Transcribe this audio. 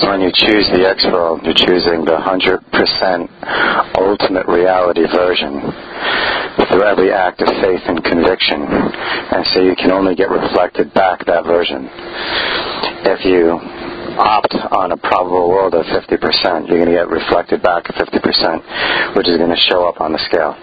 Because when you choose the X world, you're choosing the 100% ultimate reality version through every act of faith and conviction. And so you can only get reflected back that version. If you opt on a probable world of 50%, you're going to get reflected back 50%, which is going to show up on the scale.